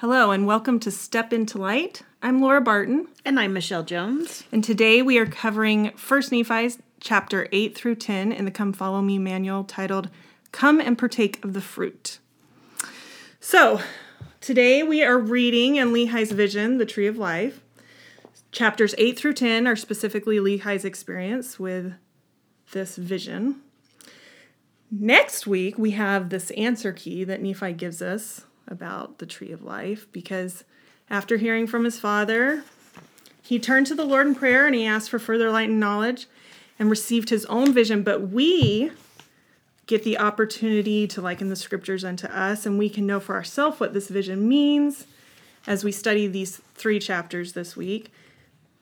Hello, and welcome to Step into Light. I'm Laura Barton, And I'm Michelle Jones. and today we are covering 1 Nephi chapter 8 through 10 in the Come Follow Me manual titled Come and Partake of the Fruit. So, today we are reading in Lehi's vision, The Tree of Life. Chapters 8 through 10 are specifically Lehi's experience with this vision. Next week, we have this answer key that Nephi gives us about the tree of life because after hearing from his father, he turned to the Lord in prayer and he asked for further light and knowledge and received his own vision. But we get the opportunity to liken the scriptures unto us and we can know for ourselves what this vision means as we study these three chapters this week.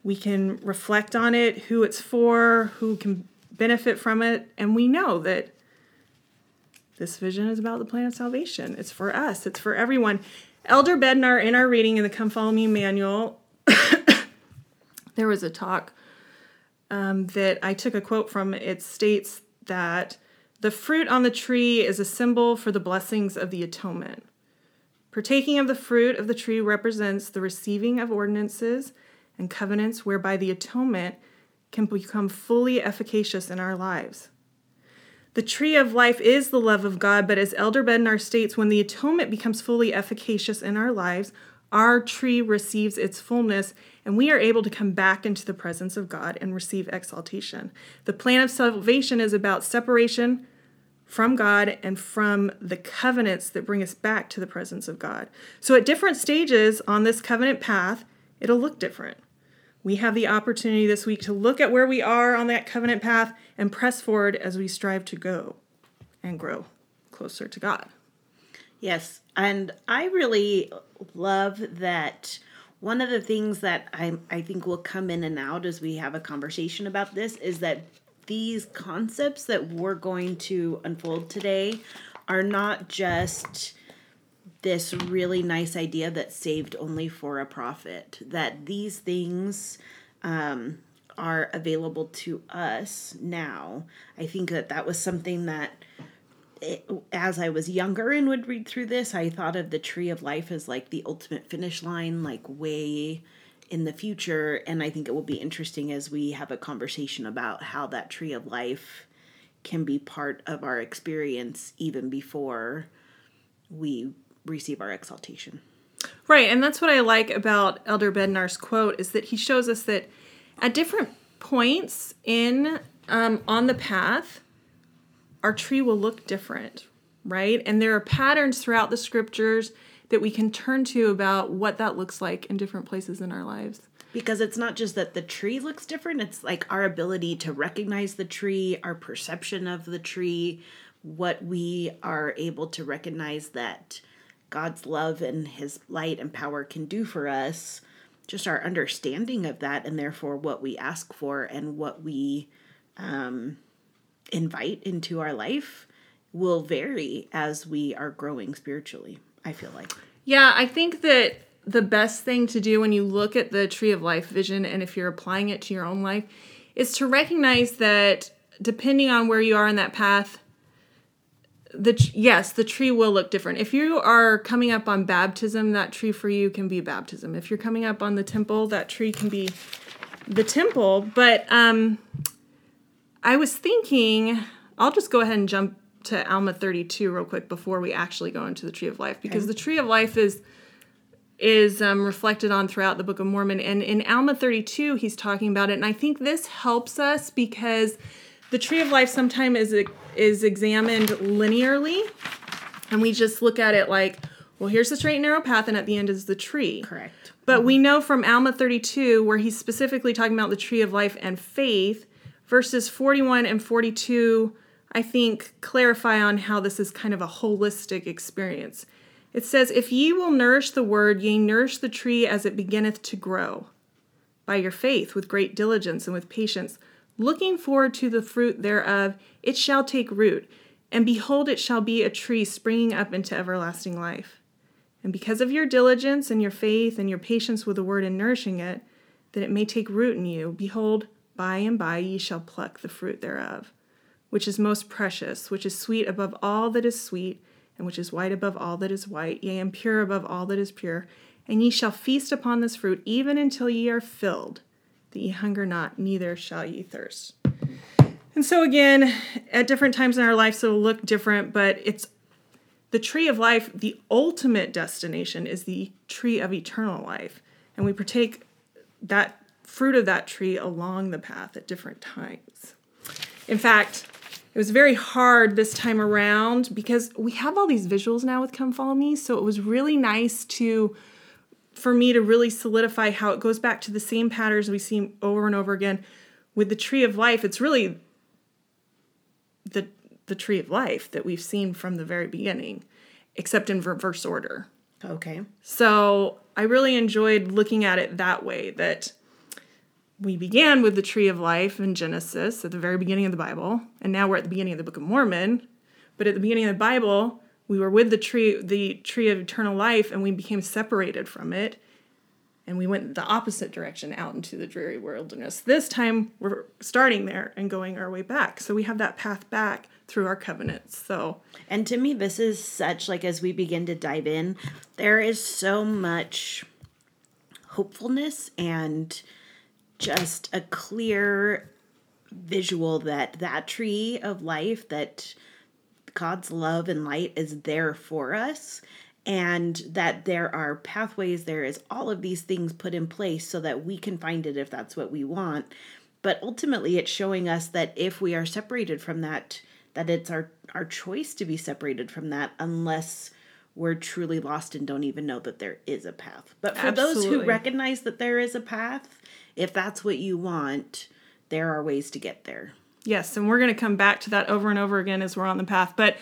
We can reflect on it, who it's for, who can benefit from it, and we know that this vision is about the plan of salvation. It's for us, it's for everyone. Elder Bednar, in our reading in the Come Follow Me manual, there was a talk um, that I took a quote from. It states that the fruit on the tree is a symbol for the blessings of the atonement. Partaking of the fruit of the tree represents the receiving of ordinances and covenants whereby the atonement can become fully efficacious in our lives. The tree of life is the love of God, but as Elder Bednar states, when the atonement becomes fully efficacious in our lives, our tree receives its fullness and we are able to come back into the presence of God and receive exaltation. The plan of salvation is about separation from God and from the covenants that bring us back to the presence of God. So at different stages on this covenant path, it'll look different. We have the opportunity this week to look at where we are on that covenant path and press forward as we strive to go and grow closer to God. Yes, and I really love that one of the things that I I think will come in and out as we have a conversation about this is that these concepts that we're going to unfold today are not just this really nice idea that's saved only for a prophet that these things um, are available to us now. I think that that was something that it, as i was younger and would read through this i thought of the tree of life as like the ultimate finish line like way in the future. And i think it will be interesting as we have a conversation about how that tree of life can be part of our experience even before we receive our exaltation. Right, and that's what I like about Elder Bednar's quote is that he shows us that at different points in um, on the path, our tree will look different, right? And there are patterns throughout the scriptures that we can turn to about what that looks like in different places in our lives. Because it's not just that the tree looks different, it's like our ability to recognize the tree, our perception of the tree, what we are able to recognize that God's love and his light and power can do for us, just our understanding of that, and therefore what we ask for and what we um, invite into our life will vary as we are growing spiritually, I feel like. Yeah, I think that the best thing to do when you look at the tree of life vision and if you're applying it to your own life is to recognize that depending on where you are in that path, the yes the tree will look different. If you are coming up on baptism that tree for you can be baptism. If you're coming up on the temple that tree can be the temple. But um i was thinking i'll just go ahead and jump to alma 32 real quick before we actually go into the tree of life because okay. the tree of life is is um, reflected on throughout the book of mormon. And in alma 32 he's talking about it. And i think this helps us because the tree of life sometimes is is examined linearly and we just look at it like well here's the straight and narrow path and at the end is the tree. Correct. But mm-hmm. we know from alma 32 where he's specifically talking about the tree of life and faith verses 41 and 42 i think clarify on how this is kind of a holistic experience. It says if ye will nourish the word ye nourish the tree as it beginneth to grow by your faith with great diligence and with patience looking forward to the fruit thereof, it shall take root, and behold, it shall be a tree springing up into everlasting life. And because of your diligence and your faith and your patience with the word and nourishing it, that it may take root in you, behold, by and by ye shall pluck the fruit thereof, which is most precious, which is sweet above all that is sweet, and which is white above all that is white, yea, and pure above all that is pure. And ye shall feast upon this fruit even until ye are filled, that ye hunger not, neither shall ye thirst. And so, again, at different times in our lives, it'll look different, but it's the tree of life, the ultimate destination is the tree of eternal life. And we partake that fruit of that tree along the path at different times. In fact, it was very hard this time around because we have all these visuals now with Come Follow Me. So it was really nice to for me to really solidify how it goes back to the same patterns we see over and over again with the tree of life. It's really the the tree of life that we've seen from the very beginning, except in reverse order. Okay. So I really enjoyed looking at it that way that we began with the tree of life in Genesis at the very beginning of the Bible, and now we're at the beginning of the Book of Mormon. But at the beginning of the Bible, we were with the tree, the tree of eternal life, and we became separated from it, and we went the opposite direction out into the dreary wilderness. This time, we're starting there and going our way back. So we have that path back through our covenants. So, and to me, this is such like as we begin to dive in, there is so much hopefulness and just a clear visual that that tree of life that God's love and light is there for us and that there are pathways there is all of these things put in place so that we can find it if that's what we want but ultimately it's showing us that if we are separated from that that it's our our choice to be separated from that unless we're truly lost and don't even know that there is a path but for Absolutely. those who recognize that there is a path if that's what you want, there are ways to get there. Yes, and we're going to come back to that over and over again as we're on the path. But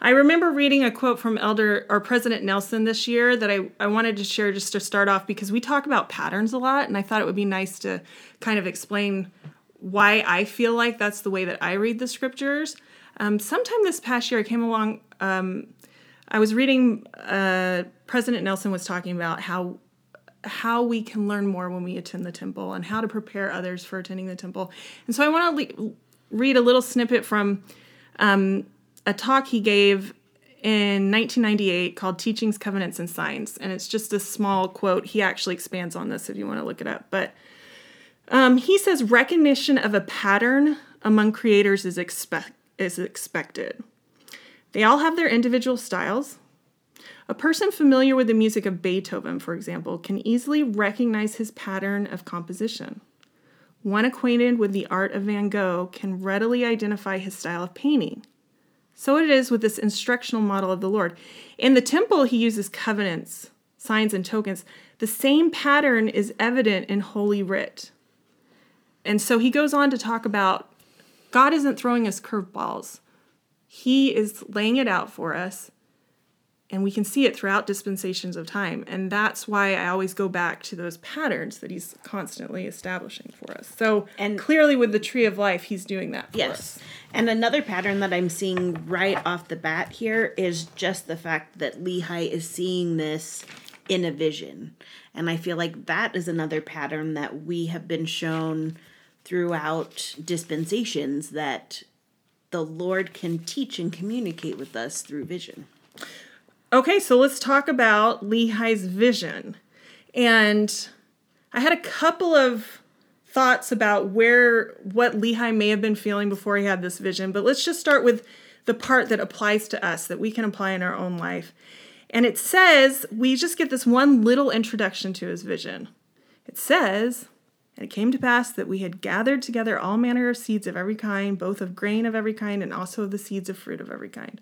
I remember reading a quote from Elder or President Nelson this year that I, I wanted to share just to start off because we talk about patterns a lot, and I thought it would be nice to kind of explain why I feel like that's the way that I read the scriptures. Um, sometime this past year, I came along. Um, I was reading. Uh, President Nelson was talking about how how we can learn more when we attend the temple and how to prepare others for attending the temple. And so I want to le- read a little snippet from um, a talk he gave in 1998 called Teachings, Covenants, and Signs. And it's just a small quote. He actually expands on this if you want to look it up. But um, he says recognition of a pattern among creators is, is expected. They all have their individual styles, a person familiar with the music of Beethoven, for example, can easily recognize his pattern of composition. One acquainted with the art of Van Gogh can readily identify his style of painting. So it is with this instructional model of the Lord. In the temple, he uses covenants, signs, and tokens. The same pattern is evident in Holy Writ. And so he goes on to talk about God isn't throwing us curveballs, He is laying it out for us and we can see it throughout dispensations of time. And that's why I always go back to those patterns that he's constantly establishing for us. So and clearly with the tree of life, he's doing that yes. Us. And another pattern that I'm seeing right off the bat here is just the fact that Lehi is seeing this in a vision. And I feel like that is another pattern that we have been shown throughout dispensations that the Lord can teach and communicate with us through vision. Okay, so let's talk about Lehi's vision. And I had a couple of thoughts about where what Lehi may have been feeling before he had this vision, but let's just start with the part that applies to us that we can apply in our own life. And it says, we just get this one little introduction to his vision. It says, and it came to pass that we had gathered together all manner of seeds of every kind, both of grain of every kind and also of the seeds of fruit of every kind.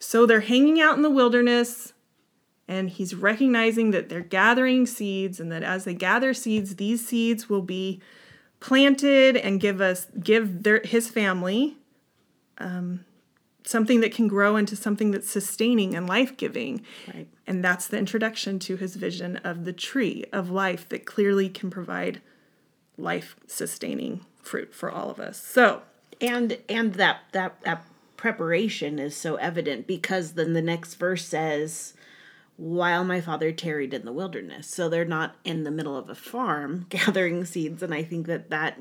So they're hanging out in the wilderness, and he's recognizing that they're gathering seeds, and that as they gather seeds, these seeds will be planted and give us give their his family um, something that can grow into something that's sustaining and life giving. Right. And that's the introduction to his vision of the tree of life that clearly can provide life sustaining fruit for all of us. So and and that that that preparation is so evident because then the next verse says, while my father tarried in the wilderness. So they're not in the middle of a farm gathering seeds. And I think that that,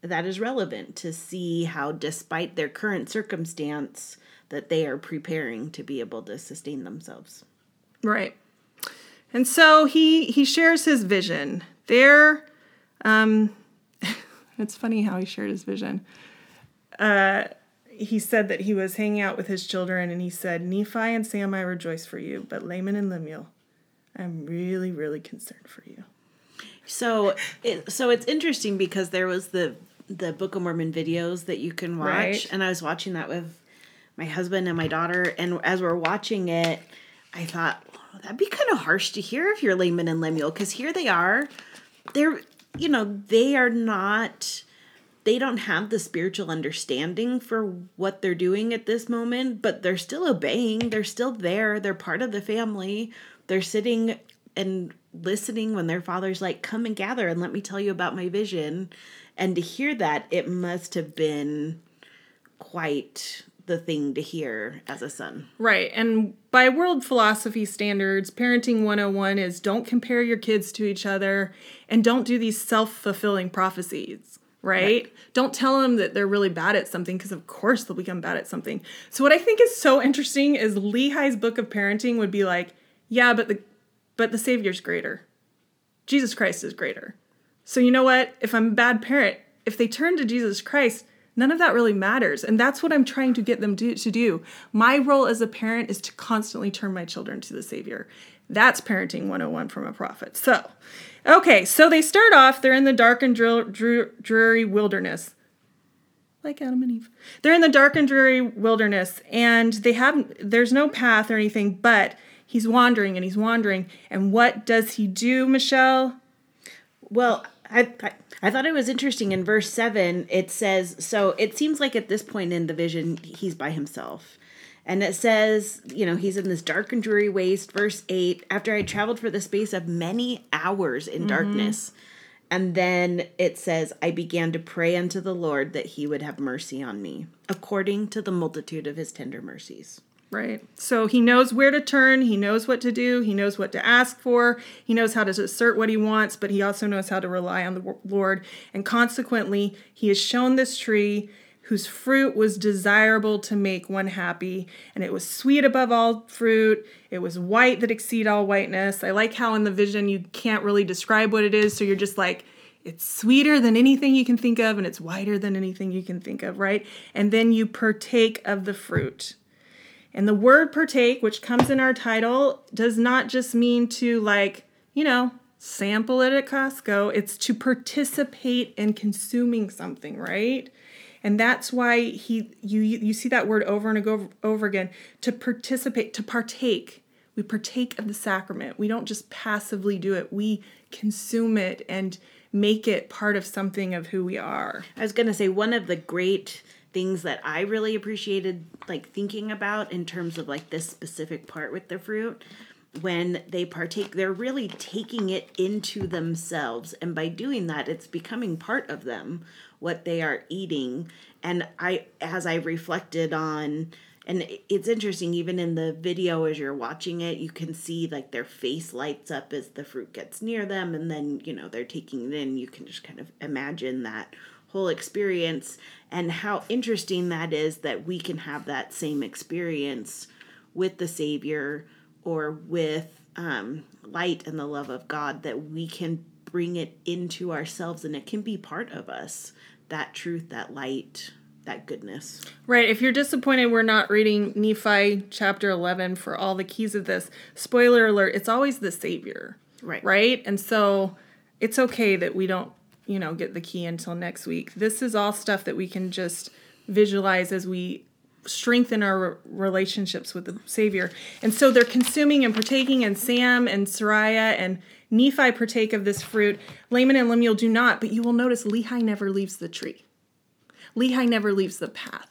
that is relevant to see how, despite their current circumstance, that they are preparing to be able to sustain themselves. Right. And so he he shares his vision. There um it's funny how he shared his vision. Uh he said that he was hanging out with his children and he said, Nephi and Sam, I rejoice for you, but Laman and Lemuel, I'm really, really concerned for you. So, it, so it's interesting because there was the the Book of Mormon videos that you can watch, Right. and I was watching that with my husband and my daughter, and as we're watching it, I thought "Oh, that'd be kind of harsh to hear if you're Laman and Lemuel, because here they are, they're you know they are not they don't have the spiritual understanding for what they're doing at this moment, but they're still obeying. They're still there. They're part of the family. They're sitting and listening when their father's like, Come and gather and let me tell you about my vision. And to hear that, it must have been quite the thing to hear as a son. Right. And by world philosophy standards, parenting 101 is don't compare your kids to each other and don't do these self fulfilling prophecies. Right? Don't tell them that they're really bad at something because, of course, they'll become bad at something. So, what I think is so interesting is Lehi's book of parenting would be like, yeah, but the but the Savior's greater. Jesus Christ is greater. So, you know what? If I'm a bad parent, if they turn to Jesus Christ, none of that really matters. And that's what I'm trying to get them do, to do. My role as a parent is to constantly turn my children to the Savior. That's parenting 101 from a prophet. So, okay, so they start off, they're in the dark and drear- drear- dreary wilderness. Like Adam and Eve. They're in the dark and dreary wilderness, and they have there's no path or anything, but he's wandering and he's wandering. And what does he do, Michelle? Well, I, I I thought it was interesting in verse 7 it says so it seems like at this point in the vision he's by himself. And it says, you know, he's in this dark and dreary waste verse 8 after I traveled for the space of many hours in mm-hmm. darkness. And then it says, I began to pray unto the Lord that he would have mercy on me, according to the multitude of his tender mercies. Right. So he knows where to turn, he knows what to do, he knows what to ask for, he knows how to assert what he wants, but he also knows how to rely on the Lord. And consequently, he has shown this tree whose fruit was desirable to make one happy, and it was sweet above all fruit. It was white that exceed all whiteness. I like how in the vision you can't really describe what it is, so you're just like, it's sweeter than anything you can think of, and it's whiter than anything you can think of, right? And then you partake of the fruit. And the word partake, which comes in our title, does not just mean to, like, you know, sample it at Costco. It's to participate in consuming something, right? And that's why he you you see that word over and over, over again to participate, to partake. We partake of the sacrament. We don't just passively do it. We consume it and make it part of something of who we are. I was going to say one of the great things that I really appreciated like thinking about in terms of like this specific part with the fruit when they partake they're really taking it into themselves. And by doing that it's becoming part of them what they are eating. And I as I reflected on and it's interesting even in the video as you're watching it you can see like their face lights up as the fruit gets near them. And then you know they're taking it in. You can just kind of imagine that whole experience and how interesting that is that we can have that same experience with the savior or with um, light and the love of god that we can bring it into ourselves and it can be part of us that truth that light that goodness Right. If you're disappointed we're not reading Nephi chapter 11 for all the keys of this, spoiler alert, it's always the Savior. Right. Right. And so it's okay that we don't, you know, get the key until next week. This is all stuff that we can just visualize as we strengthen our relationships with the Savior. And so they're consuming and partaking, and Sam and Sariah and Nephi partake of this fruit. Laman and Lemuel do not, but you will notice Lehi never leaves the tree. Lehi never leaves the path.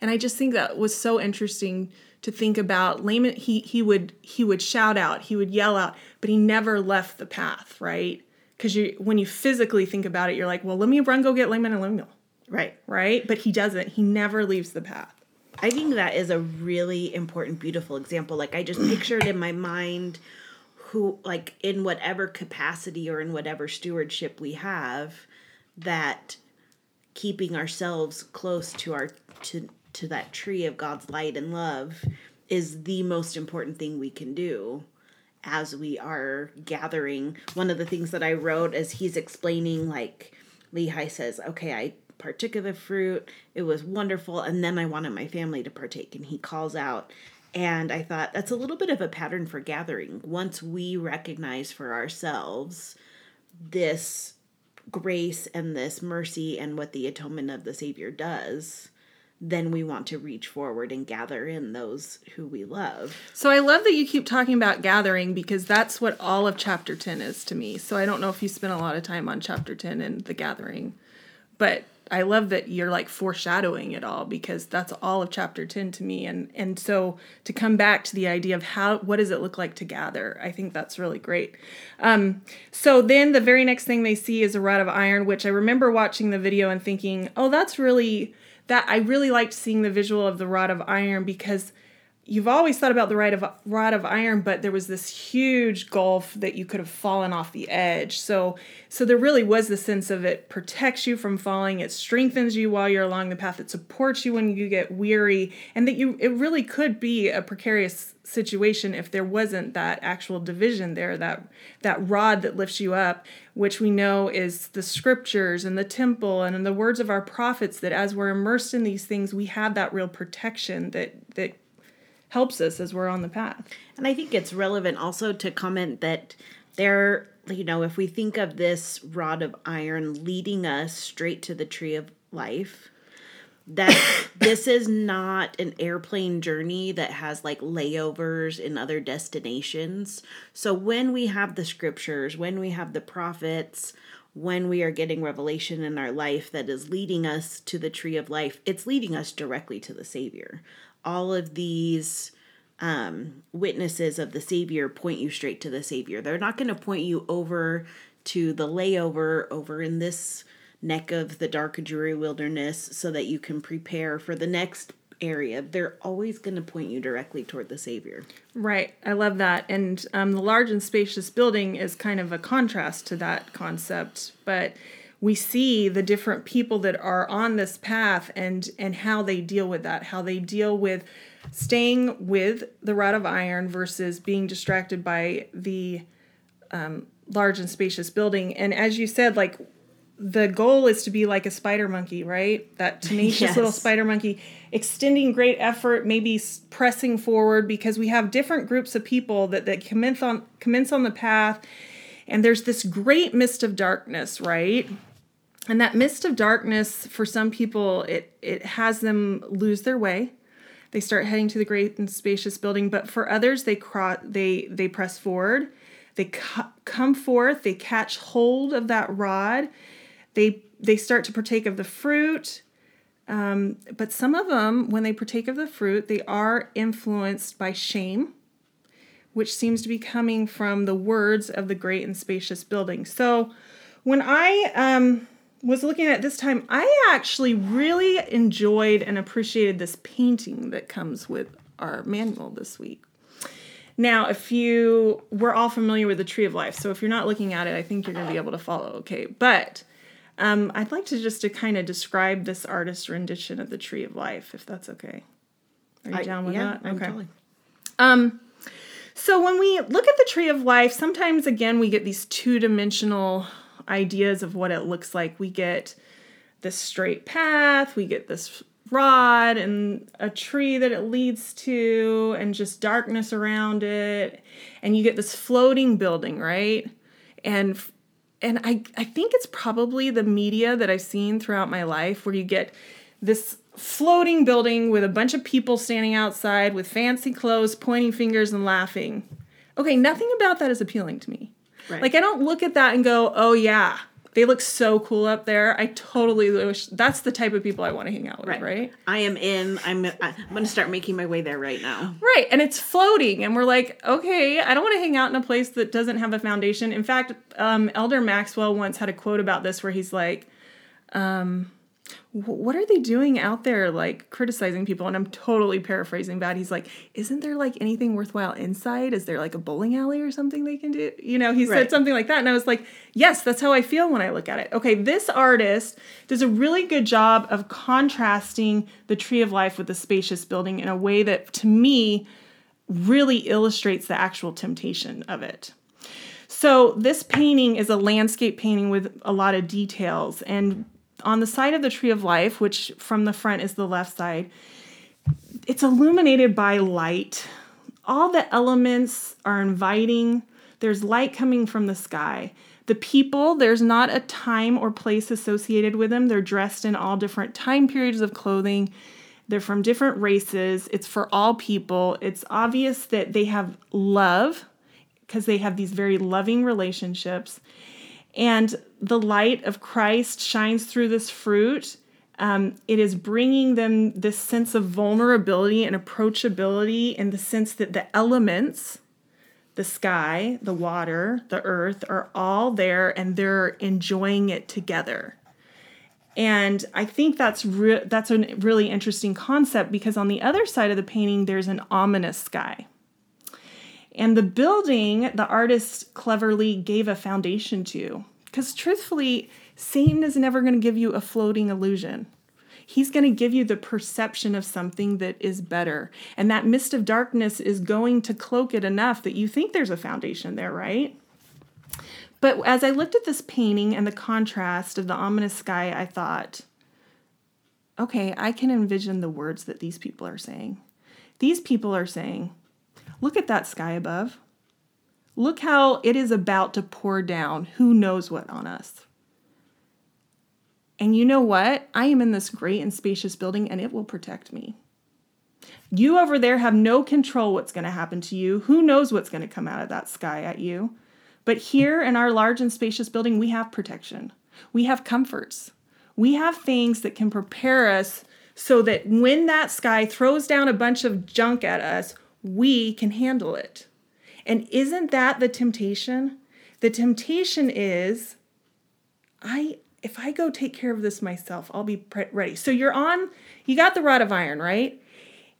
And I just think that was so interesting to think about. Laman he he would he would shout out, he would yell out, but he never left the path, right? Because you when you physically think about it, you're like, well, let me run go get Laman and Lemuel, right right? But he doesn't. He never leaves the path. I think that is a really important, beautiful example. Like I just pictured in my mind who like in whatever capacity or in whatever stewardship we have, that keeping ourselves close to our to to that tree of God's light and love is the most important thing we can do as we are gathering. One of the things that I wrote as he's explaining, like Lehi says, okay, I partook of the fruit. It was wonderful. And then I wanted my family to partake. And he calls out, and I thought that's a little bit of a pattern for gathering. Once we recognize for ourselves this grace and this mercy and what the atonement of the Savior does, then we want to reach forward and gather in those who we love. So I love that you keep talking about gathering because that's what all of chapter 10 is to me. So I don't know if you spent a lot of time on chapter 10 and the gathering, but I love that you're like foreshadowing it all because that's all of chapter 10 to me and and so to come back to the idea of how what does it look like to gather I think that's really great. Um, so then the very next thing they see is a rod of iron which I remember watching the video and thinking oh that's really that I really liked seeing the visual of the rod of iron because you've always thought about the rod of rod of iron, but there was this huge gulf that you could have fallen off the edge. So so there really was the sense of it protects you from falling, it strengthens you while you're along the path, it supports you when you get weary, and that you it really could be a precarious situation if there wasn't that actual division there, that that rod that lifts you up, which we know is the scriptures and the temple and in the words of our prophets that as we're immersed in these things, we have that real protection that that helps us as we're on the path. And I think it's relevant also to comment that there, you know, if we think of this rod of iron leading us straight to the tree of life, that this is not an airplane journey that has like layovers in other destinations. So when we have the scriptures, when we have the prophets, when we are getting revelation in our life that is leading us to the tree of life, it's leading us directly to the Savior all of these um, witnesses of the Savior point you straight to the Savior. They're not going to point you over to the layover over in this neck of the dark dreary wilderness so that you can prepare for the next area. They're always going to point you directly toward the Savior. Right. I love that. And um, the large and spacious building is kind of a contrast to that concept. But we see the different people that are on this path and and how they deal with that how they deal with staying with the rod of iron versus being distracted by the um, large and spacious building and as you said like the goal is to be like a spider monkey right that tenacious yes. little spider monkey extending great effort maybe pressing forward because we have different groups of people that that commence on commence on the path and there's this great mist of darkness right? And that mist of darkness for some people it it has them lose their way. They start heading to the great and spacious building but for others they cro- they they press forward. They co- come forth they catch hold of that rod. They they start to partake of the fruit um, but some of them when they partake of the fruit they are influenced by shame which seems to be coming from the words of the great and spacious building so when i um, was looking at this time, I actually really enjoyed and appreciated this painting that comes with our manual this week. Now, if you we're all familiar with the Tree of Life, so if you're not looking at it, I think you're going to be able to follow. Okay, but um, I'd like to just to kind of describe this artist's rendition of the Tree of Life, if that's okay. Are you I, down with yeah, that? okay. Totally. Um, so when we look at the Tree of Life, sometimes again we get these two dimensional ideas of what it looks like. We get this straight path, we get this rod and a tree that it leads to, and just darkness around it. And you get this floating building, right? And and I, I think it's probably the media that I've seen throughout my life where you get this floating building with a bunch of people standing outside with fancy clothes, pointing fingers, and laughing. Okay, nothing about that is appealing to me. Right. Like I don't look at that and go, "Oh yeah, they look so cool up there." I totally wish that's the type of people I want to hang out with, right? right? I am in. I'm I'm going to start making my way there right now. Right, and it's floating, and we're like, okay, I don't want to hang out in a place that doesn't have a foundation. In fact, um, Elder Maxwell once had a quote about this where he's like, um, what are they doing out there like criticizing people? And i'm totally paraphrasing that he's like isn't there like anything worthwhile inside? Is there like a bowling alley or something they can do? You know he said something like that and i was like yes that's how i feel when i look at it. Okay this artist does a really good job of contrasting the tree of life with the spacious building in a way that to me really illustrates the actual temptation of it. So this painting is a landscape painting with a lot of details and on the side of the tree of life which from the front is the left side it's illuminated by light. All the elements are inviting. There's light coming from the sky. The people there's not a time or place associated with them. They're dressed in all different time periods of clothing. They're from different races. It's for all people. It's obvious that they have love because they have these very loving relationships and the light of Christ shines through this fruit. Um, it is bringing them this sense of vulnerability and approachability in the sense that the elements, the sky, the water, the earth, are all there and they're enjoying it together. And I think that's re- that's a really interesting concept because on the other side of the painting, there's an ominous sky. And the building, the artist cleverly gave a foundation to. Because truthfully, Satan is never going to give you a floating illusion. He's going to give you the perception of something that is better. And that mist of darkness is going to cloak it enough that you think there's a foundation there, right? But as I looked at this painting and the contrast of the ominous sky, I thought, okay, I can envision the words that these people are saying. These people are saying, Look at that sky above. Look how it is about to pour down who knows what on us. And you know what? I am in this great and spacious building and it will protect me. You over there have no control what's going to happen to you. Who knows what's going to come out of that sky at you? But here in our large and spacious building, we have protection. We have comforts. We have things that can prepare us so that when that sky throws down a bunch of junk at us, we can handle it. And isn't that the temptation? The temptation is I if I go take care of this myself, I'll be pre- ready. So you're on you got the rod of iron, right?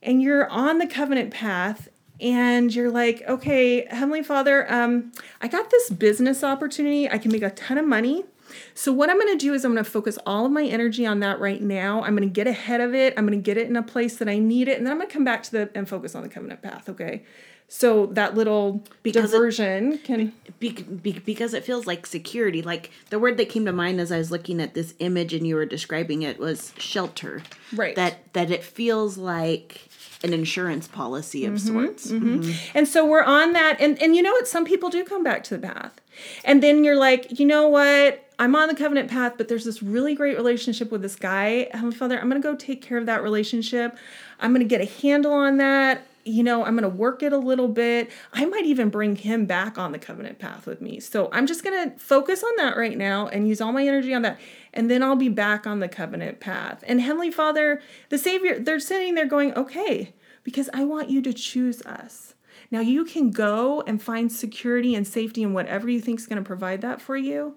And you're on the covenant path and you're like, "Okay, Heavenly Father, um I got this business opportunity. I can make a ton of money. So what I'm going to do is I'm going to focus all of my energy on that right now. I'm going to get ahead of it. I'm going to get it in a place that I need it, and then I'm going to come back to the and focus on the covenant path. Okay, so that little Because it- diversion can Be- be- because it feels like security. Like the word that came to mind as I was looking at this image and you were describing it was shelter. Right. That that it feels like an insurance policy of Mm-hmm, sorts. And so we're on that. And, and you know what? Some people do come back to the path. And then you're like, you know what? I'm on the covenant path, but there's this really great relationship with this guy. Heavenly Father, I'm going to go take care of that relationship. I'm going to get a handle on that. You know, I'm going to work it a little bit. I might even bring him back on the covenant path with me. So I'm just going to focus on that right now and use all my energy on that. And then I'll be back on the covenant path. And Heavenly Father, the Savior, they're sitting there going, okay, because I want you to choose us. Now you can go and find security and safety in whatever you think is going to provide that for you,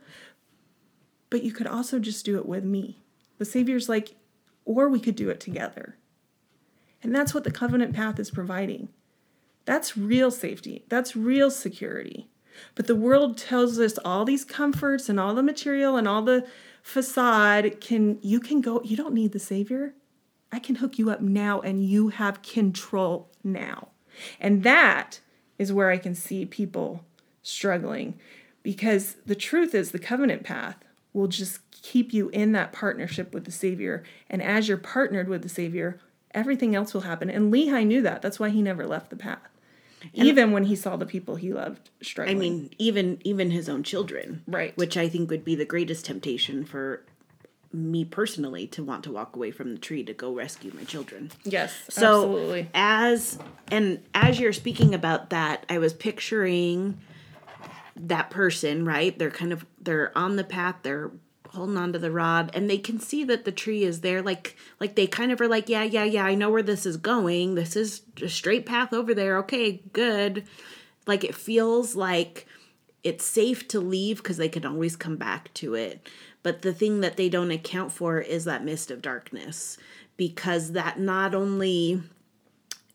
but you could also just do it with me. The Savior's like, or we could do it together. And that's what the covenant path is providing. That's real safety, that's real security. But the world tells us all these comforts and all the material and all the facade can you can go you don't need the savior. I can hook you up now and you have control now. And that is where I can see people struggling because the truth is the covenant path will just keep you in that partnership with the Savior. And as you're partnered with the Savior, everything else will happen. And Lehi knew that. That's why he never left the path. Even when he saw the people he loved struggling. I mean, even even his own children. Right. Which I think would be the greatest temptation for me personally to want to walk away from the tree to go rescue my children. yes, So absolutely. as and as you're speaking about that, I was picturing that person, right? They're kind of they're on the path, they're holding on to the rod and they can see that the tree is there like like they kind of are like yeah yeah yeah i know where this is going this is a straight path over there okay good like it feels like it's safe to leave because they can always come back to it. But the thing that they don't account for is that mist of darkness because that not only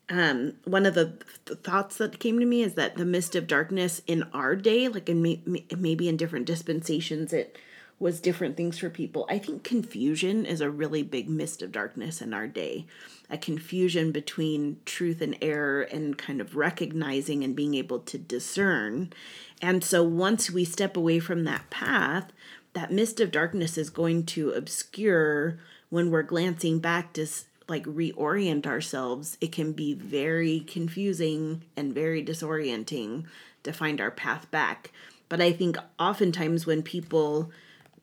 um, one of the, the, thoughts that came to me is that the mist of darkness in our day, like in may, maybe in different dispensations, it was different things for people. I think confusion is a really big mist of darkness in our day. A confusion between truth and error and kind of recognizing and being able to discern. And so once we step away from that path, that mist of darkness is going to obscure when we're glancing back to like reorient ourselves, it can be very confusing and very disorienting to find our path back. But I think oftentimes when people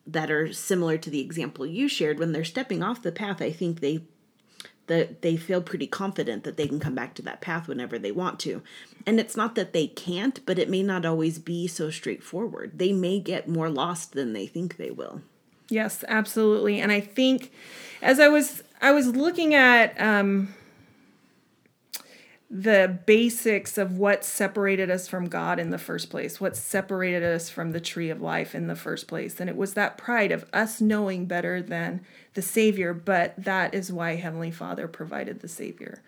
that are similar to the example you shared, when they're stepping off the path, I think they that they feel pretty confident that they can come back to that path whenever they want to. And it's not that they can't, but it may not always be so straightforward. They may get more lost than they think they will. Yes, absolutely. And I think as I was I was looking at um, the basics of what separated us from God in the first place, what separated us from the tree of life in the first place. And it was that pride of us knowing better than the Savior, but that is why Heavenly Father provided the Savior,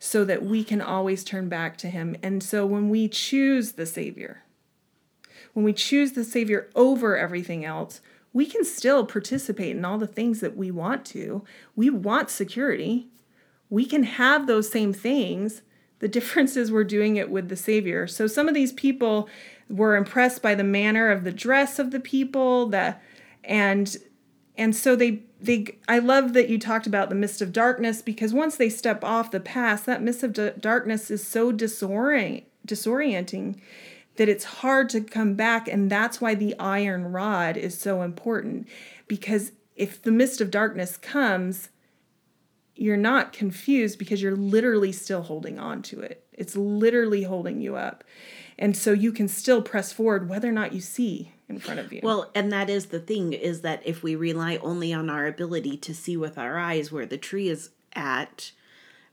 so that we can always turn back to Him. And so when we choose the Savior, when we choose the Savior over everything else, we can still participate in all the things that we want to. We want security. We can have those same things. The difference is we're doing it with the Savior. So some of these people were impressed by the manner of the dress of the people, the and and so they they I love that you talked about the mist of darkness because once they step off the path, that mist of d- darkness is so disorient, disorienting that it's hard to come back. And that's why the iron rod is so important. Because if the mist of darkness comes, you're not confused because you're literally still holding on to it. It's literally holding you up. And so you can still press forward whether or not you see in front of you. Well, and that is the thing is that if we rely only on our ability to see with our eyes where the tree is at,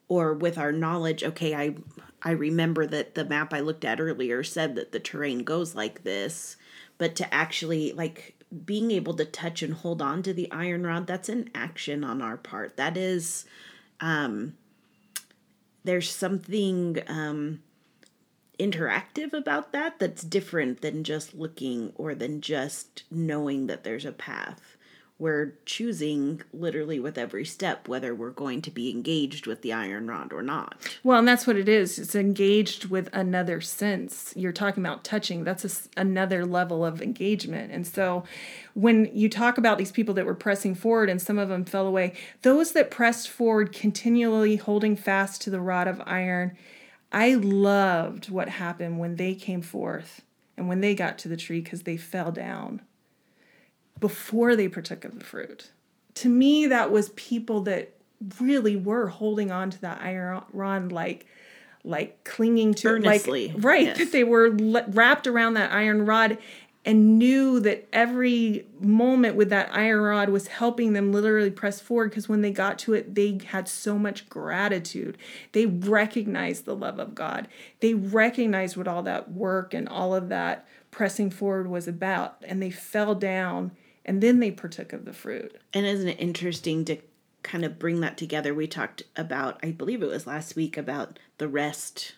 or with our knowledge, okay, I I remember that the map I looked at earlier said that the terrain goes like this, but to actually like being able to touch and hold on to the iron rod, that's an action on our part. That is um there's something um interactive about that that's different than just looking or than just knowing that there's a path we're choosing literally with every step whether we're going to be engaged with the iron rod or not. Well, and that's what it is. It's engaged with another sense. You're talking about touching. That's a, another level of engagement. And so when you talk about these people that were pressing forward and some of them fell away, those that pressed forward continually holding fast to the rod of iron, I loved what happened when they came forth and when they got to the tree because they fell down before they partook of the fruit. To me, that was people that really were holding on to that iron rod like like clinging to Earnestly. like right yes. that they were wrapped around that iron rod and knew that every moment with that iron rod was helping them literally press forward because when they got to it they had so much gratitude they recognized the love of god they recognized what all that work and all of that pressing forward was about and they fell down and then they partook of the fruit. And isn't it interesting to kind of bring that together? We talked about, I believe it was last week, about the rest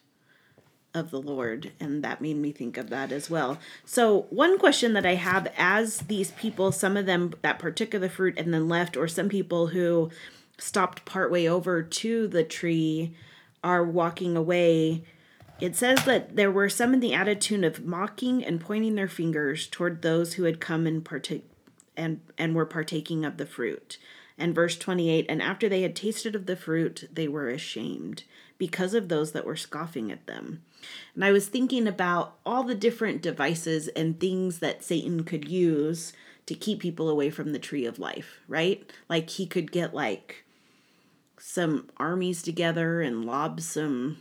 of the Lord, and that made me think of that as well. So, one question that I have as these people, some of them that partook of the fruit and then left, or some people who stopped partway over to the tree are walking away. It says that there were some in the attitude of mocking and pointing their fingers toward those who had come and partake and and were partaking of the fruit. And verse 28 And after they had tasted of the fruit, they were ashamed because of those that were scoffing at them. And I was thinking about all the different devices and things that Satan could use to keep people away from the tree of life, right? Like he could get like some armies together and lob some,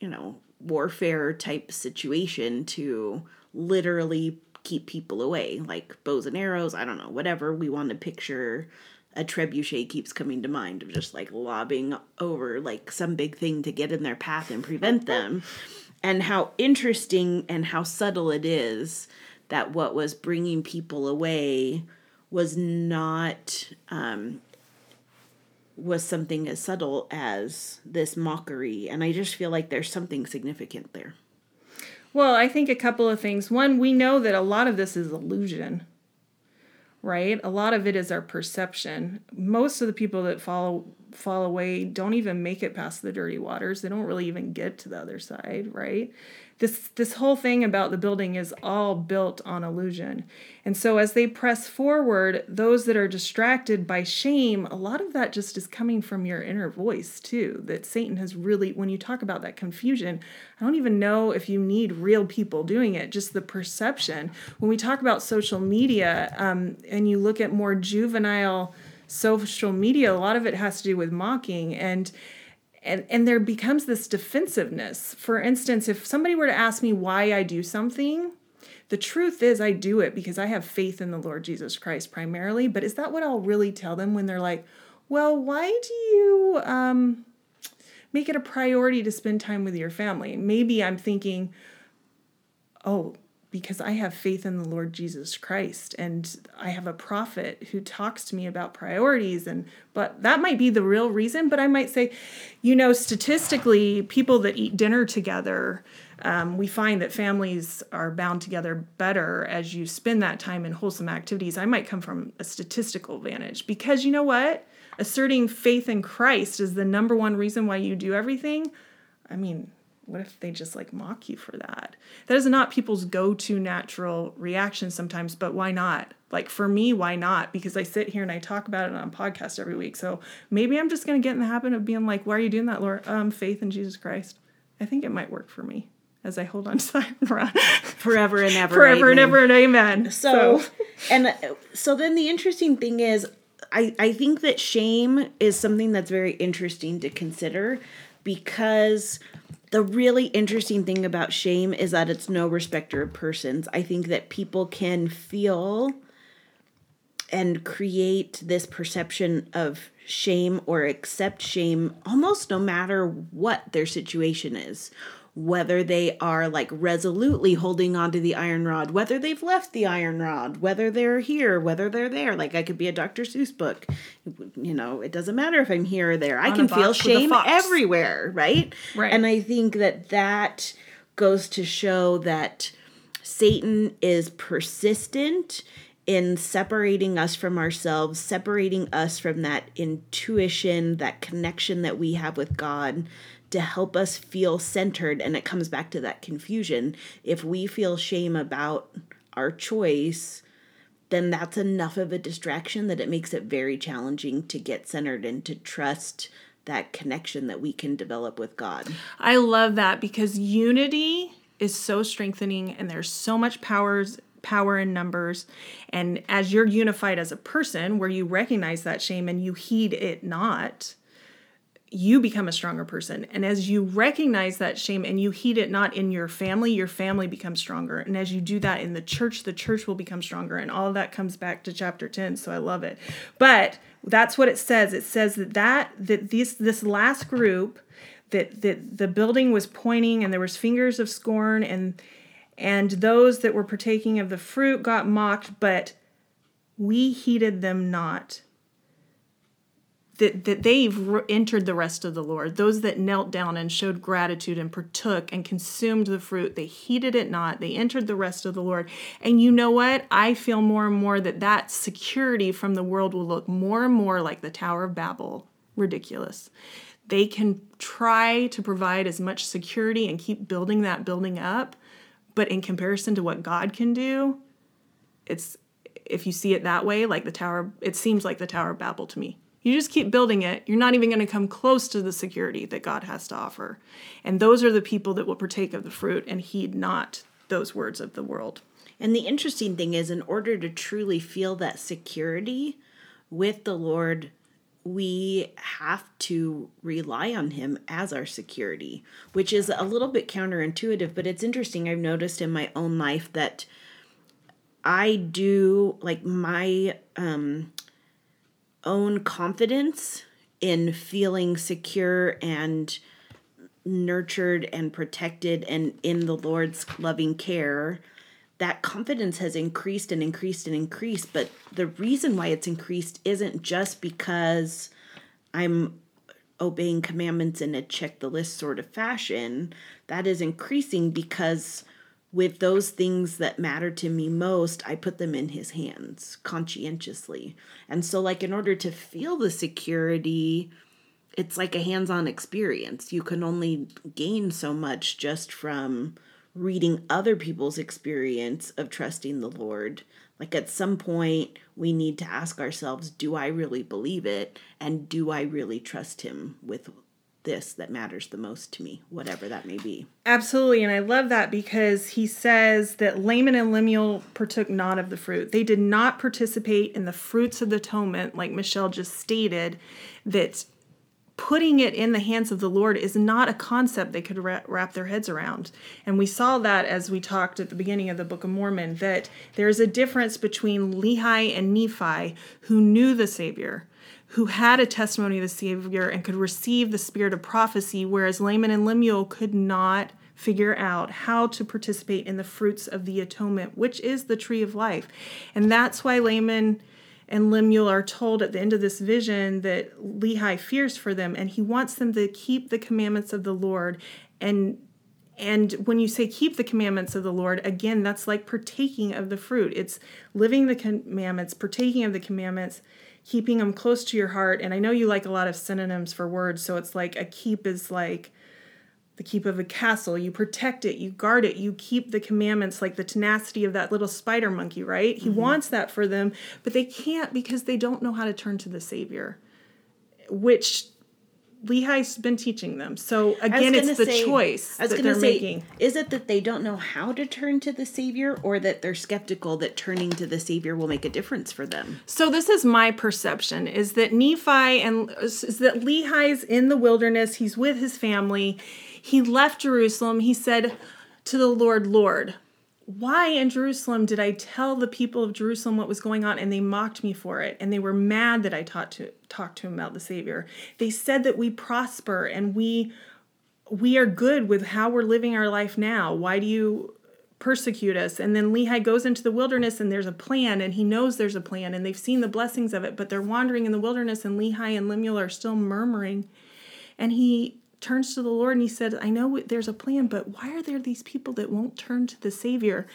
you know, warfare type situation to literally keep people away, like bows and arrows, I don't know, whatever we want to picture. A trebuchet keeps coming to mind of just like lobbing over like some big thing to get in their path and prevent them. and how interesting and how subtle it is that what was bringing people away was not um, was something as subtle as this mockery and i just feel like there's something significant there well i think a couple of things. One we know that a lot of this is illusion right? A lot of it is our perception. Most of the people that follow fall away don't even make it past the dirty waters. They don't really even get to the other side right this this whole thing about the building is all built on illusion. And so as they press forward those that are distracted by shame a lot of that just is coming from your inner voice too that satan has really when you talk about that confusion i don't even know if you need real people doing it just the perception. When we talk about social media um, and you look at more juvenile social media a lot of it has to do with mocking. And and and there becomes this defensiveness. For instance if somebody were to ask me why i do something the truth is i do it because i have faith in the lord jesus christ primarily but is that what i'll really tell them when they're like well why do you um, make it a priority to spend time with your family? Maybe i'm thinking oh because I have faith in the Lord Jesus Christ and I have a prophet who talks to me about priorities and but that might be the real reason but I might say you know statistically people that eat dinner together um, we find that families are bound together better as you spend that time in wholesome activities. I might come from a statistical vantage because you know what? Asserting faith in Christ is the number one reason why you do everything. I mean what if they just like mock you for that? That is not people's go to natural reaction sometimes, but why not? Like for me, why not? Because I sit here and I talk about it on a podcast every week. So maybe I'm just going to get in the habit of being like, why are you doing that, Lord? Um, faith in Jesus Christ. I think it might work for me as I hold on to that forever and ever. Forever amen. and ever and amen. So, so, and uh, so then the interesting thing is, I, I think that shame is something that's very interesting to consider because the really interesting thing about shame is that it's no respecter of persons. I think that people can feel and create this perception of shame or accept shame almost no matter what their situation is whether they are like resolutely holding on to the iron rod, whether they've left the iron rod, whether they're here, whether they're there. Like I could be a Dr. Seuss book. You know, it doesn't matter if I'm here or there. On I can feel shame everywhere, right? Right. And I think that that goes to show that Satan is persistent in separating us from ourselves, separating us from that intuition, that connection that we have with God to help us feel centered. And it comes back to that confusion. If we feel shame about our choice, then that's enough of a distraction that it makes it very challenging to get centered and to trust that connection that we can develop with God. I love that because unity is so strengthening and there's so much powers power in numbers and as you're unified as a person where you recognize that shame and you heed it not you become a stronger person. And as you recognize that shame and you heed it not in your family, your family becomes stronger. And as you do that in the church, the church will become stronger. And all of that comes back to chapter 10. So I love it. But that's what it says. It says that that, that this, this last group, that, that the building was pointing and there was fingers of scorn and and those that were partaking of the fruit got mocked, but we heeded them not that, that they've re- entered the rest of the Lord. Those that knelt down and showed gratitude and partook and consumed the fruit, they heeded it not. They entered the rest of the Lord. And you know what? I feel more and more that that security from the world will look more and more like the Tower of Babel. Ridiculous. They can try to provide as much security and keep building that building up, but in comparison to what God can do, it's if you see it that way, like the Tower, it seems like the Tower of Babel to me. You just keep building it. You're not even going to come close to the security that God has to offer. And those are the people that will partake of the fruit and heed not those words of the world. And the interesting thing is, in order to truly feel that security with the Lord, we have to rely on Him as our security, which is a little bit counterintuitive, but it's interesting. I've noticed in my own life that I do like my um own confidence in feeling secure and nurtured and protected and in the Lord's loving care, that confidence has increased and increased and increased. But the reason why it's increased isn't just because I'm obeying commandments in a check the list sort of fashion. That is increasing because with those things that matter to me most, I put them in his hands conscientiously. And so, like, in order to feel the security, it's like a hands on experience. You can only gain so much just from reading other people's experience of trusting the Lord. Like, at some point, we need to ask ourselves do I really believe it? And do I really trust him with this that matters the most to me, whatever that may be. Absolutely. And I love that because he says that Laman and Lemuel partook not of the fruit. They did not participate in the fruits of the atonement, like Michelle just stated, that putting it in the hands of the Lord is not a concept they could wrap their heads around. And we saw that as we talked at the beginning of the Book of Mormon, that there's a difference between Lehi and Nephi who knew the Savior who had a testimony of the Savior and could receive the spirit of prophecy, whereas Laman and Lemuel could not figure out how to participate in the fruits of the atonement, which is the tree of life. And that's why Laman and Lemuel are told at the end of this vision that Lehi fears for them and he wants them to keep the commandments of the Lord and and when you say keep the commandments of the Lord, again, that's like partaking of the fruit. It's living the commandments, partaking of the commandments, keeping them close to your heart. And I know you like a lot of synonyms for words, so it's like a keep is like the keep of a castle. You protect it, you guard it, you keep the commandments like the tenacity of that little spider monkey, right? He mm-hmm. wants that for them, but they can't because they don't know how to turn to the Savior, which Lehi's been teaching them. So again, it's the say, choice I was that they're say, making. Is it that they don't know how to turn to the Savior, or that they're skeptical that turning to the Savior will make a difference for them? So this is my perception: is that Nephi and is that Lehi's in the wilderness. He's with his family. He left Jerusalem. He said to the Lord, "Lord, why in Jerusalem did I tell the people of Jerusalem what was going on and they mocked me for it and they were mad that I taught to talk to them about the Savior. They said that we prosper and we we are good with how we're living our life now. Why do you persecute us? And then Lehi goes into the wilderness and there's a plan and he knows there's a plan and they've seen the blessings of it, but they're wandering in the wilderness and Lehi and Lemuel are still murmuring. And he turns to the Lord and he said, I know there's a plan, but why are there these people that won't turn to the Savior?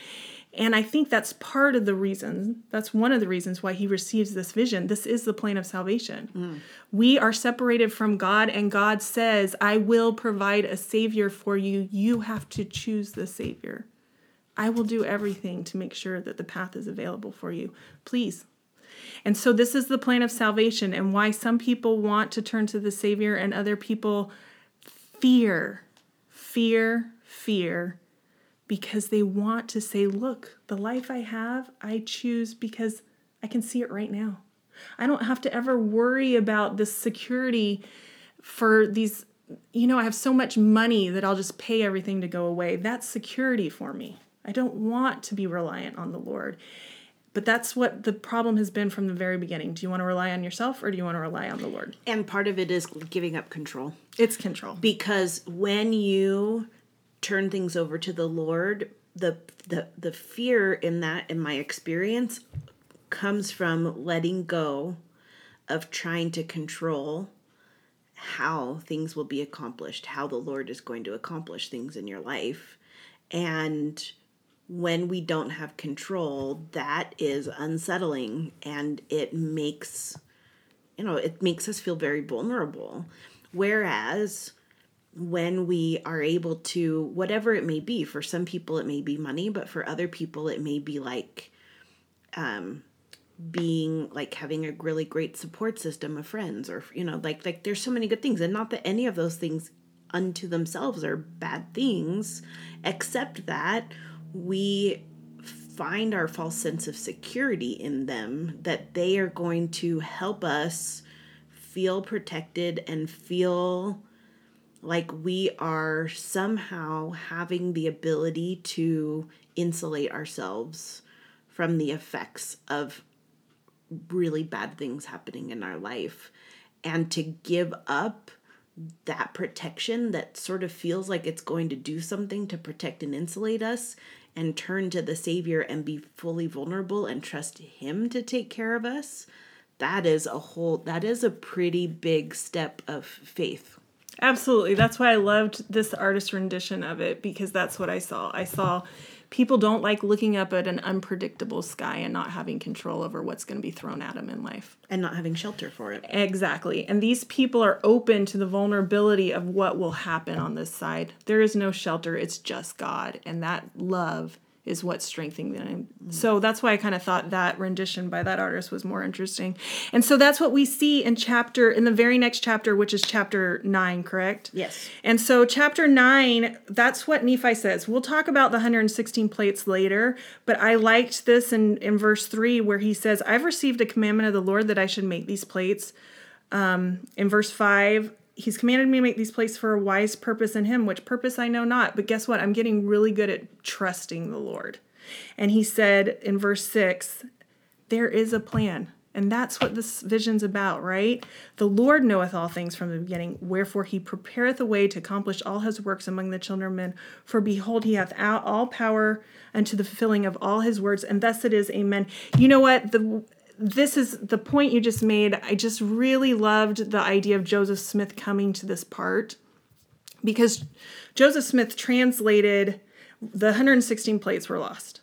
And I think that's part of the reason, that's one of the reasons why he receives this vision. This is the plan of salvation. Mm. We are separated from God, and God says, I will provide a Savior for you. You have to choose the Savior. I will do everything to make sure that the path is available for you. Please. And so, this is the plan of salvation, and why some people want to turn to the Savior and other people fear, fear, fear, because they want to say, Look, the life I have, I choose because I can see it right now. I don't have to ever worry about this security for these. You know, I have so much money that I'll just pay everything to go away. That's security for me. I don't want to be reliant on the Lord. But that's what the problem has been from the very beginning. Do you want to rely on yourself or do you want to rely on the Lord? And part of it is giving up control. It's control. Because when you turn things over to the Lord, the the the fear in that in my experience comes from letting go of trying to control how things will be accomplished, how the Lord is going to accomplish things in your life. And when we don't have control, that is unsettling and it makes you know, it makes us feel very vulnerable. Whereas when we are able to whatever it may be, for some people it may be money, but for other people it may be like um being like having a really great support system of friends or you know like like there's so many good things and not that any of those things unto themselves are bad things except that we find our false sense of security in them, that they are going to help us feel protected and feel like we are somehow having the ability to insulate ourselves from the effects of really bad things happening in our life. And to give up that protection that sort of feels like it's going to do something to protect and insulate us and turn to the Savior and be fully vulnerable and trust Him to take care of us, that is a whole, that is a pretty big step of faith. Absolutely. That's why I loved this artist rendition of it because that's what I saw. I saw people don't like looking up at an unpredictable sky and not having control over what's going to be thrown at them in life and not having shelter for it. Exactly. And these people are open to the vulnerability of what will happen on this side. There is no shelter, it's just God. And that love is what's strengthening them. Mm. So that's why I kind of thought that rendition by that artist was more interesting. And so that's what we see in chapter in the very next chapter which is chapter 9, correct? Yes. And so chapter 9, that's what Nephi says. We'll talk about the 116 plates later, but I liked this in in verse 3 where he says, "I've received a commandment of the Lord that I should make these plates." Um, in verse 5, he's commanded me to make these places for a wise purpose in him, which purpose I know not. But guess what? I'm getting really good at trusting the Lord. And he said in verse 6, there is a plan. And that's what this vision's about, right? The Lord knoweth all things from the beginning, wherefore he prepareth a way to accomplish all his works among the children of men. For behold, he hath all power unto the fulfilling of all his words, and thus it is, amen. You know what? The this is the point you just made. I just really loved the idea of Joseph Smith coming to this part because Joseph Smith translated the 116 plates were lost.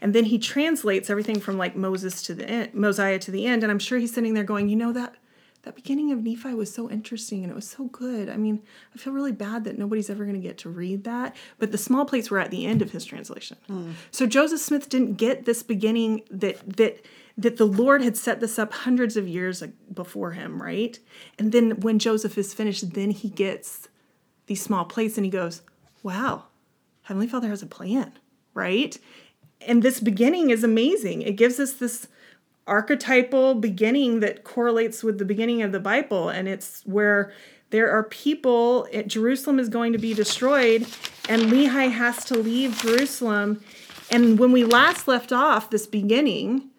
And then he translates everything from like Moses to the end, Mosiah to the end. And I'm sure he's sitting there going, you know, that that beginning of Nephi was so interesting and it was so good. I mean, I feel really bad that nobody's ever going to get to read that. But the small plates were at the end of his translation. Mm. So Joseph Smith didn't get this beginning that that that the Lord had set this up hundreds of years before him, right? And then when Joseph is finished, then he gets these small plates and he goes, Wow, Heavenly Father has a plan, right? And this beginning is amazing. It gives us this archetypal beginning that correlates with the beginning of the Bible. And it's where there are people, eh, Jerusalem is going to be destroyed, and Lehi has to leave Jerusalem. And when we last left off this beginning,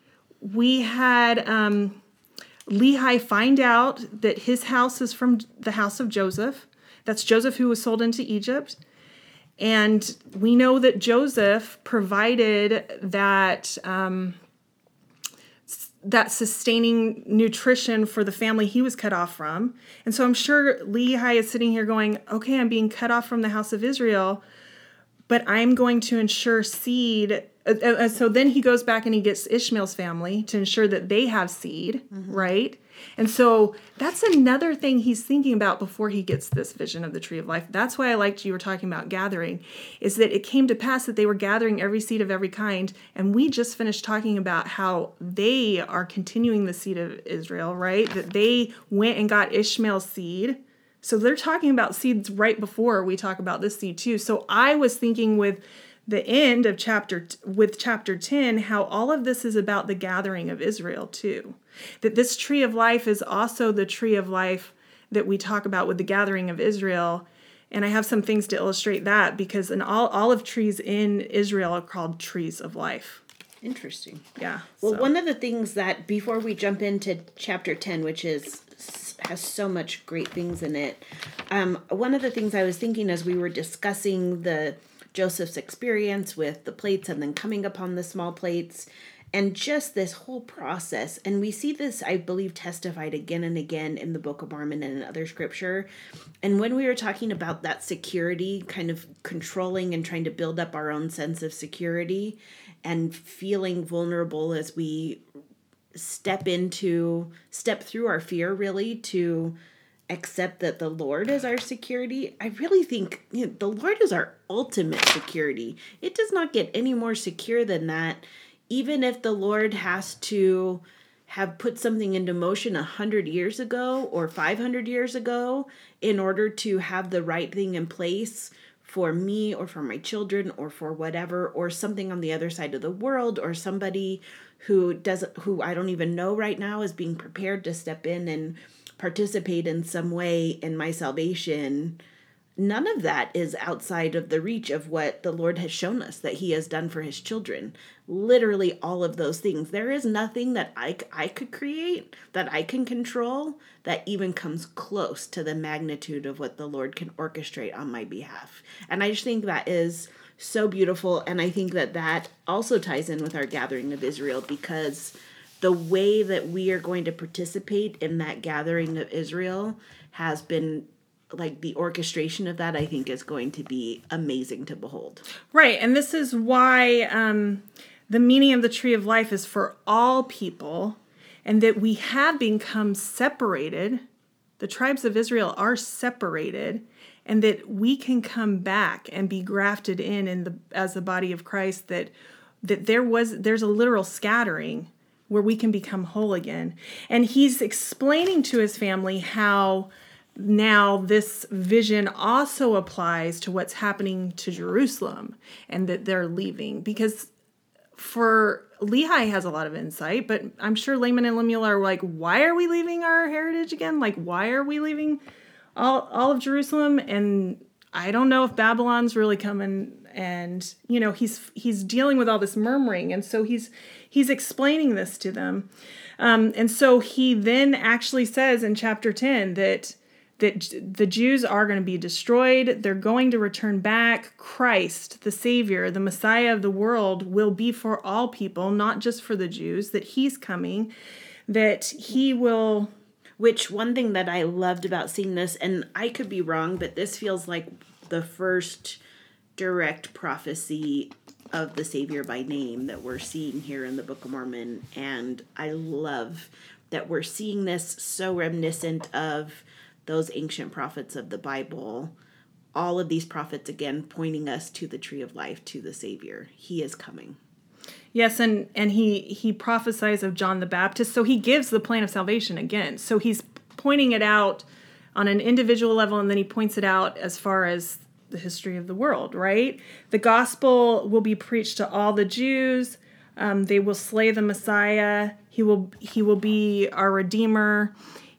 we had um, Lehi find out that his house is from the house of Joseph. That's Joseph who was sold into Egypt. And we know that Joseph provided that um, that sustaining nutrition for the family he was cut off from. And so I'm sure Lehi is sitting here going, "Okay, I'm being cut off from the house of Israel, but I'm going to ensure seed uh, uh, uh, so then he goes back and he gets Ishmael's family to ensure that they have seed, mm-hmm. right? And so that's another thing he's thinking about before he gets this vision of the tree of life. That's why I liked you were talking about gathering, is that it came to pass that they were gathering every seed of every kind. And we just finished talking about how they are continuing the seed of Israel, right? That they went and got Ishmael's seed. So they're talking about seeds right before we talk about this seed too. So I was thinking with the end of chapter with chapter 10 how all of this is about the gathering of Israel too that this tree of life is also the tree of life that we talk about with the gathering of Israel and I have some things to illustrate that because in all olive trees in Israel are called trees of life interesting yeah well so. one of the things that before we jump into chapter 10 which is has so much great things in it um, one of the things I was thinking as we were discussing the Joseph's experience with the plates and then coming upon the small plates and just this whole process. And we see this, I believe, testified again and again in the Book of Mormon and in other scripture. And when we were talking about that security, kind of controlling and trying to build up our own sense of security and feeling vulnerable as we step into, step through our fear, really, to accept that the Lord is our security, I really think you know, the Lord is our ultimate security. It does not get any more secure than that. Even if the Lord has to have put something into motion a hundred years ago or 500 years ago in order to have the right thing in place for me or for my children or for whatever or something on the other side of the world or somebody who doesn't who I don't even know right now is being prepared to step in and participate in some way in my salvation none of that is outside of the reach of what the Lord has shown us that He has done for His children. Literally, all of those things. There is nothing that I, I could create, that I can control, that even comes close to the magnitude of what the Lord can orchestrate on my behalf. And I just think that is so beautiful. And I think that that also ties in with our gathering of Israel because the way that we are going to participate in that gathering of Israel has been like the orchestration of that i think is going to be amazing to behold. Right. And this is why um, the meaning of the tree of life is for all people and that we have become separated. The tribes of israel are separated and that we can come back and be grafted in in the as the body of christ that that there was there's a literal scattering where we can become whole again and he's explaining to his family how now this vision also applies to what's happening to Jerusalem and that they're leaving because for Lehi has a lot of insight, but I'm sure Laman and Lemuel are like, why are we leaving our heritage again? Like, why are we leaving all, all of Jerusalem? And I don't know if Babylon's really coming and you know he's he's dealing with all this murmuring and so he's he's explaining this to them um, and so he then actually says in chapter 10 that that the Jews are going to be destroyed. They're going to return back. Christ, the Savior, the Messiah of the world, will be for all people, not just for the Jews, that He's coming, that He will. Which one thing that I loved about seeing this, and I could be wrong, but this feels like the first direct prophecy of the Savior by name that we're seeing here in the Book of Mormon. And I love that we're seeing this so reminiscent of those ancient prophets of the Bible, all of these prophets again pointing us to the tree of life, to the Savior. He is coming. Yes, and and he he prophesies of John the Baptist, so he gives the plan of salvation again. So he's pointing it out on an individual level, and then he points it out as far as the history of the world. Right, the gospel will be preached to all the Jews. Um, they will slay the Messiah. He will he will be our redeemer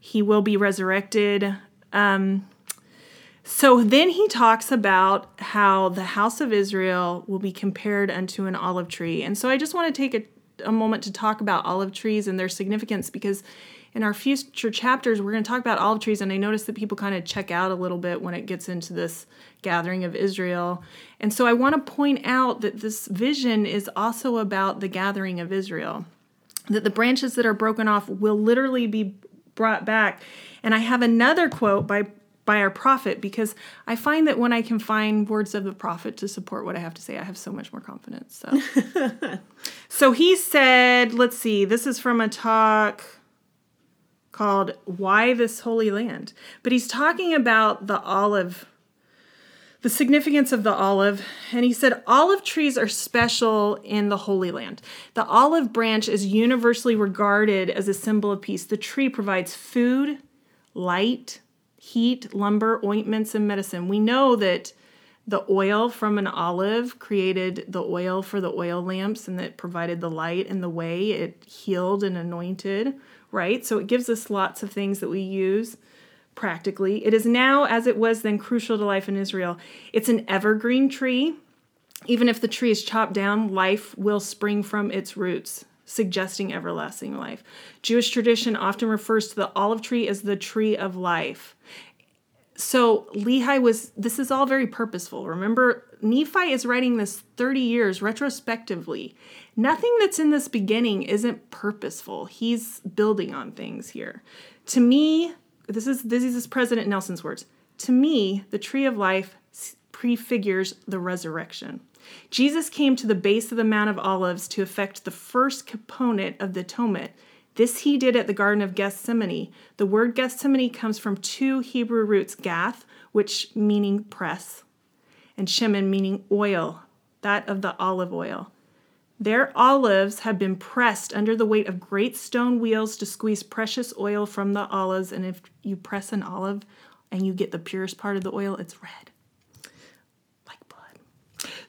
he will be resurrected. Um, so then he talks about how the house of Israel will be compared unto an olive tree. And so I just want to take a, a moment to talk about olive trees and their significance because in our future chapters, we're going to talk about olive trees. And I notice that people kind of check out a little bit when it gets into this gathering of Israel. And so I want to point out that this vision is also about the gathering of Israel. That the branches that are broken off will literally be brought back. And I have another quote by by our prophet because I find that when I can find words of the prophet to support what I have to say, I have so much more confidence. So, so he said, let's see, this is from a talk called Why This Holy Land. But he's talking about the olive the significance of the olive, and he said olive trees are special in the Holy Land. The olive branch is universally regarded as a symbol of peace. The tree provides food, light, heat, lumber, ointments, and medicine. We know that the oil from an olive created the oil for the oil lamps and that provided the light and the way it healed and anointed, right? So it gives us lots of things that we use practically. It is now, as it was then, crucial to life in Israel. It's an evergreen tree. Even if the tree is chopped down, life will spring from its roots, suggesting everlasting life. Jewish tradition often refers to the olive tree as the tree of life. So Lehi was, this is all very purposeful. Remember, Nephi is writing this 30 years retrospectively. Nothing that's in this beginning isn't purposeful. He's building on things here. To me, this is this is President Nelson's words. To me, the tree of life prefigures the resurrection. Jesus came to the base of the Mount of Olives to effect the first component of the atonement. This he did at the Garden of Gethsemane. The word Gethsemane comes from two Hebrew roots, gath, which meaning press, and shemen meaning oil, that of the olive oil. Their olives have been pressed under the weight of great stone wheels to squeeze precious oil from the olives. And if you press an olive and you get the purest part of the oil, it's red.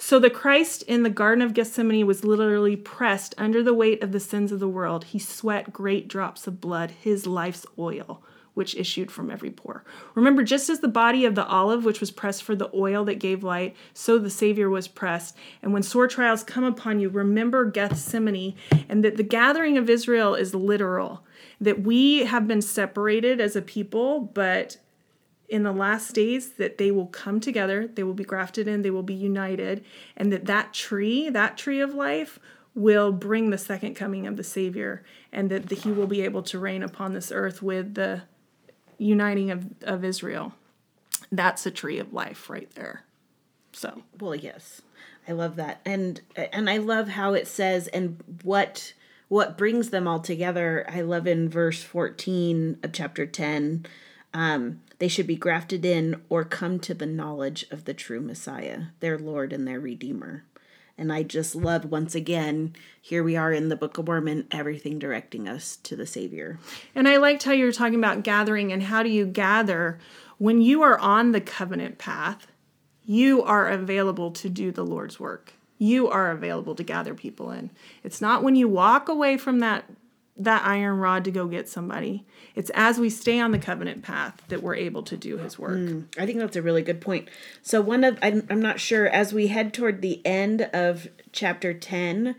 So the Christ in the Garden of Gethsemane was literally pressed under the weight of the sins of the world. He sweat great drops of blood, his life's oil, which issued from every pore. Remember, just as the body of the olive, which was pressed for the oil that gave light, so the Savior was pressed. And when sore trials come upon you, remember Gethsemane, and that the gathering of Israel is literal, that we have been separated as a people, but in the last days that they will come together they will be grafted in they will be united and that that tree that tree of life will bring the second coming of the savior and that the, he will be able to reign upon this earth with the uniting of, of Israel. That's a tree of life right there. So, well, yes. I love that. And and I love how it says and what what brings them all together. I love in verse 14 of chapter 10 um, they should be grafted in or come to the knowledge of the true Messiah, their Lord and their Redeemer. And I just love once again, here we are in the Book of Mormon, everything directing us to the Savior. And I liked how you were talking about gathering and how do you gather when you are on the covenant path, you are available to do the Lord's work. You are available to gather people in. It's not when you walk away from that that iron rod to go get somebody. It's as we stay on the covenant path that we're able to do his work. Mm, I think that's a really good point. So, one of, I'm, I'm not sure, as we head toward the end of chapter 10,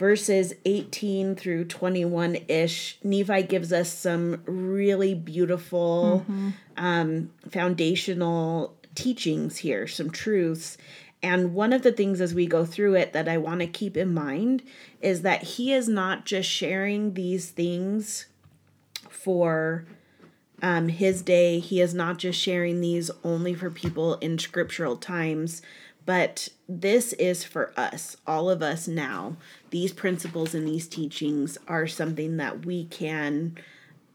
verses 18 through 21 ish, Nephi gives us some really beautiful mm-hmm. um, foundational teachings here, some truths. And one of the things as we go through it that I want to keep in mind is that he is not just sharing these things for um, his day. He is not just sharing these only for people in scriptural times, but this is for us, all of us now. These principles and these teachings are something that we can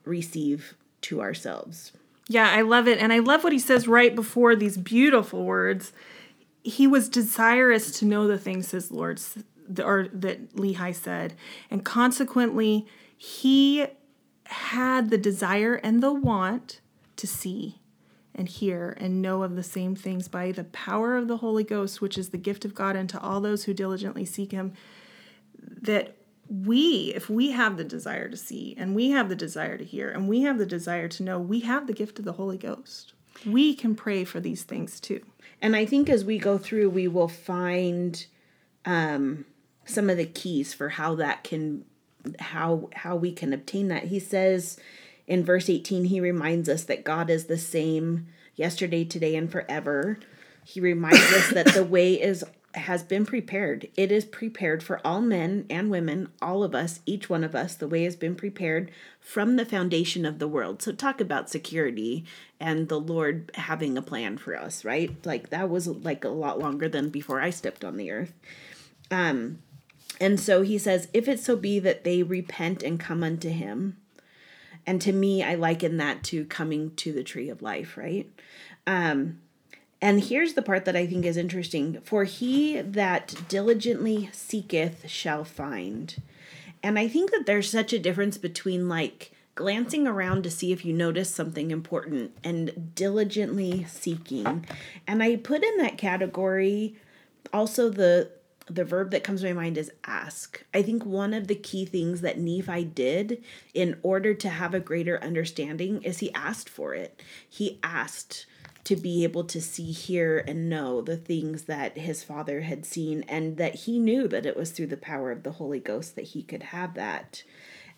receive to ourselves. Yeah, I love it. And I love what he says right before these beautiful words he was desirous to know the things his Lord or that Lehi said, and consequently, he had the desire and the want to see and hear and know of the same things by the power of the Holy Ghost, which is the gift of God unto all those who diligently seek Him. That we, if we have the desire to see and we have the desire to hear and we have the desire to know, we have the gift of the Holy Ghost. We can pray for these things too. And I think as we go through, we will find um, some of the keys for how that can, how how we can obtain that. He says in verse 18, he reminds us that God is the same yesterday, today, and forever. He reminds us that the way is has been prepared. It is prepared for all men and women, all of us, each one of us. The way has been prepared from the foundation of the world. So, talk about security and the Lord having a plan for us, right? Like, that was like a lot longer than before I stepped on the earth. Um, and so he says, If it so be that they repent and come unto him, and to me, I liken that to coming to the tree of life, right? Um, and here's the part that I think is interesting For he that diligently seeketh shall find. And I think that there's such a difference between like glancing around to see if you notice something important and diligently seeking. And I put in that category also the the verb that comes to my mind is ask. I think one of the key things that Nephi did in order to have a greater understanding is he asked for it. He asked to be able to see, hear, and know the things that his father had seen, and that he knew that it was through the power of the Holy Ghost that he could have that.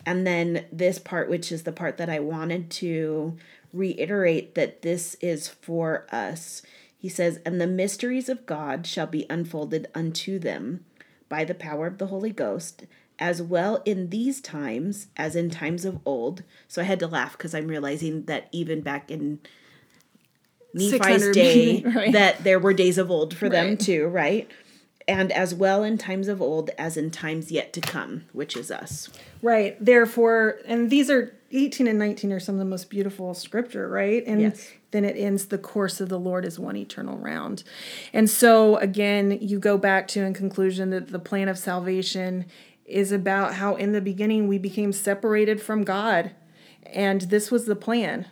And then this part, which is the part that I wanted to reiterate that this is for us. He says, And the mysteries of God shall be unfolded unto them by the power of the Holy Ghost, as well in these times as in times of old. So I had to laugh because I'm realizing that even back in Nephi's day right. that there were days of old for right. them too, right? And as well in times of old as in times yet to come, which is us. Right. Therefore, and these are 18 and 19 are some of the most beautiful scripture, right? And yes. then it ends the course of the Lord is one eternal round. And so again, you go back to in conclusion that the plan of salvation is about how in the beginning we became separated from God. And this was the plan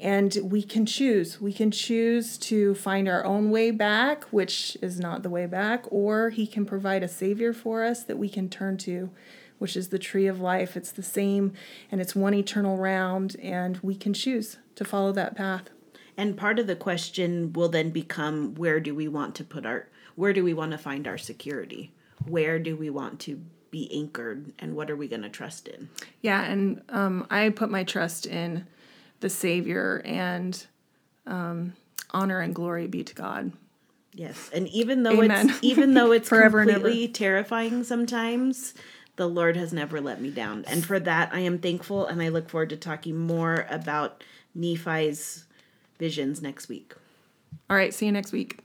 and we can choose. We can choose to find our own way back, which is not the way back, or He can provide a Savior for us that we can turn to, which is the tree of life. It's the same and it's one eternal round, and we can choose to follow that path. And part of the question will then become where do we want to put our where do we want to find our security? Where do we want to be anchored and what are we going to trust in? Yeah, and um, I put my trust in the Savior and um, honor and glory be to God. Yes, and even though Amen. it's even though it's Forever and completely terrifying sometimes, the Lord has never let me down, and for that I am thankful. And I look forward to talking more about Nephi's visions next week. All right, see you next week.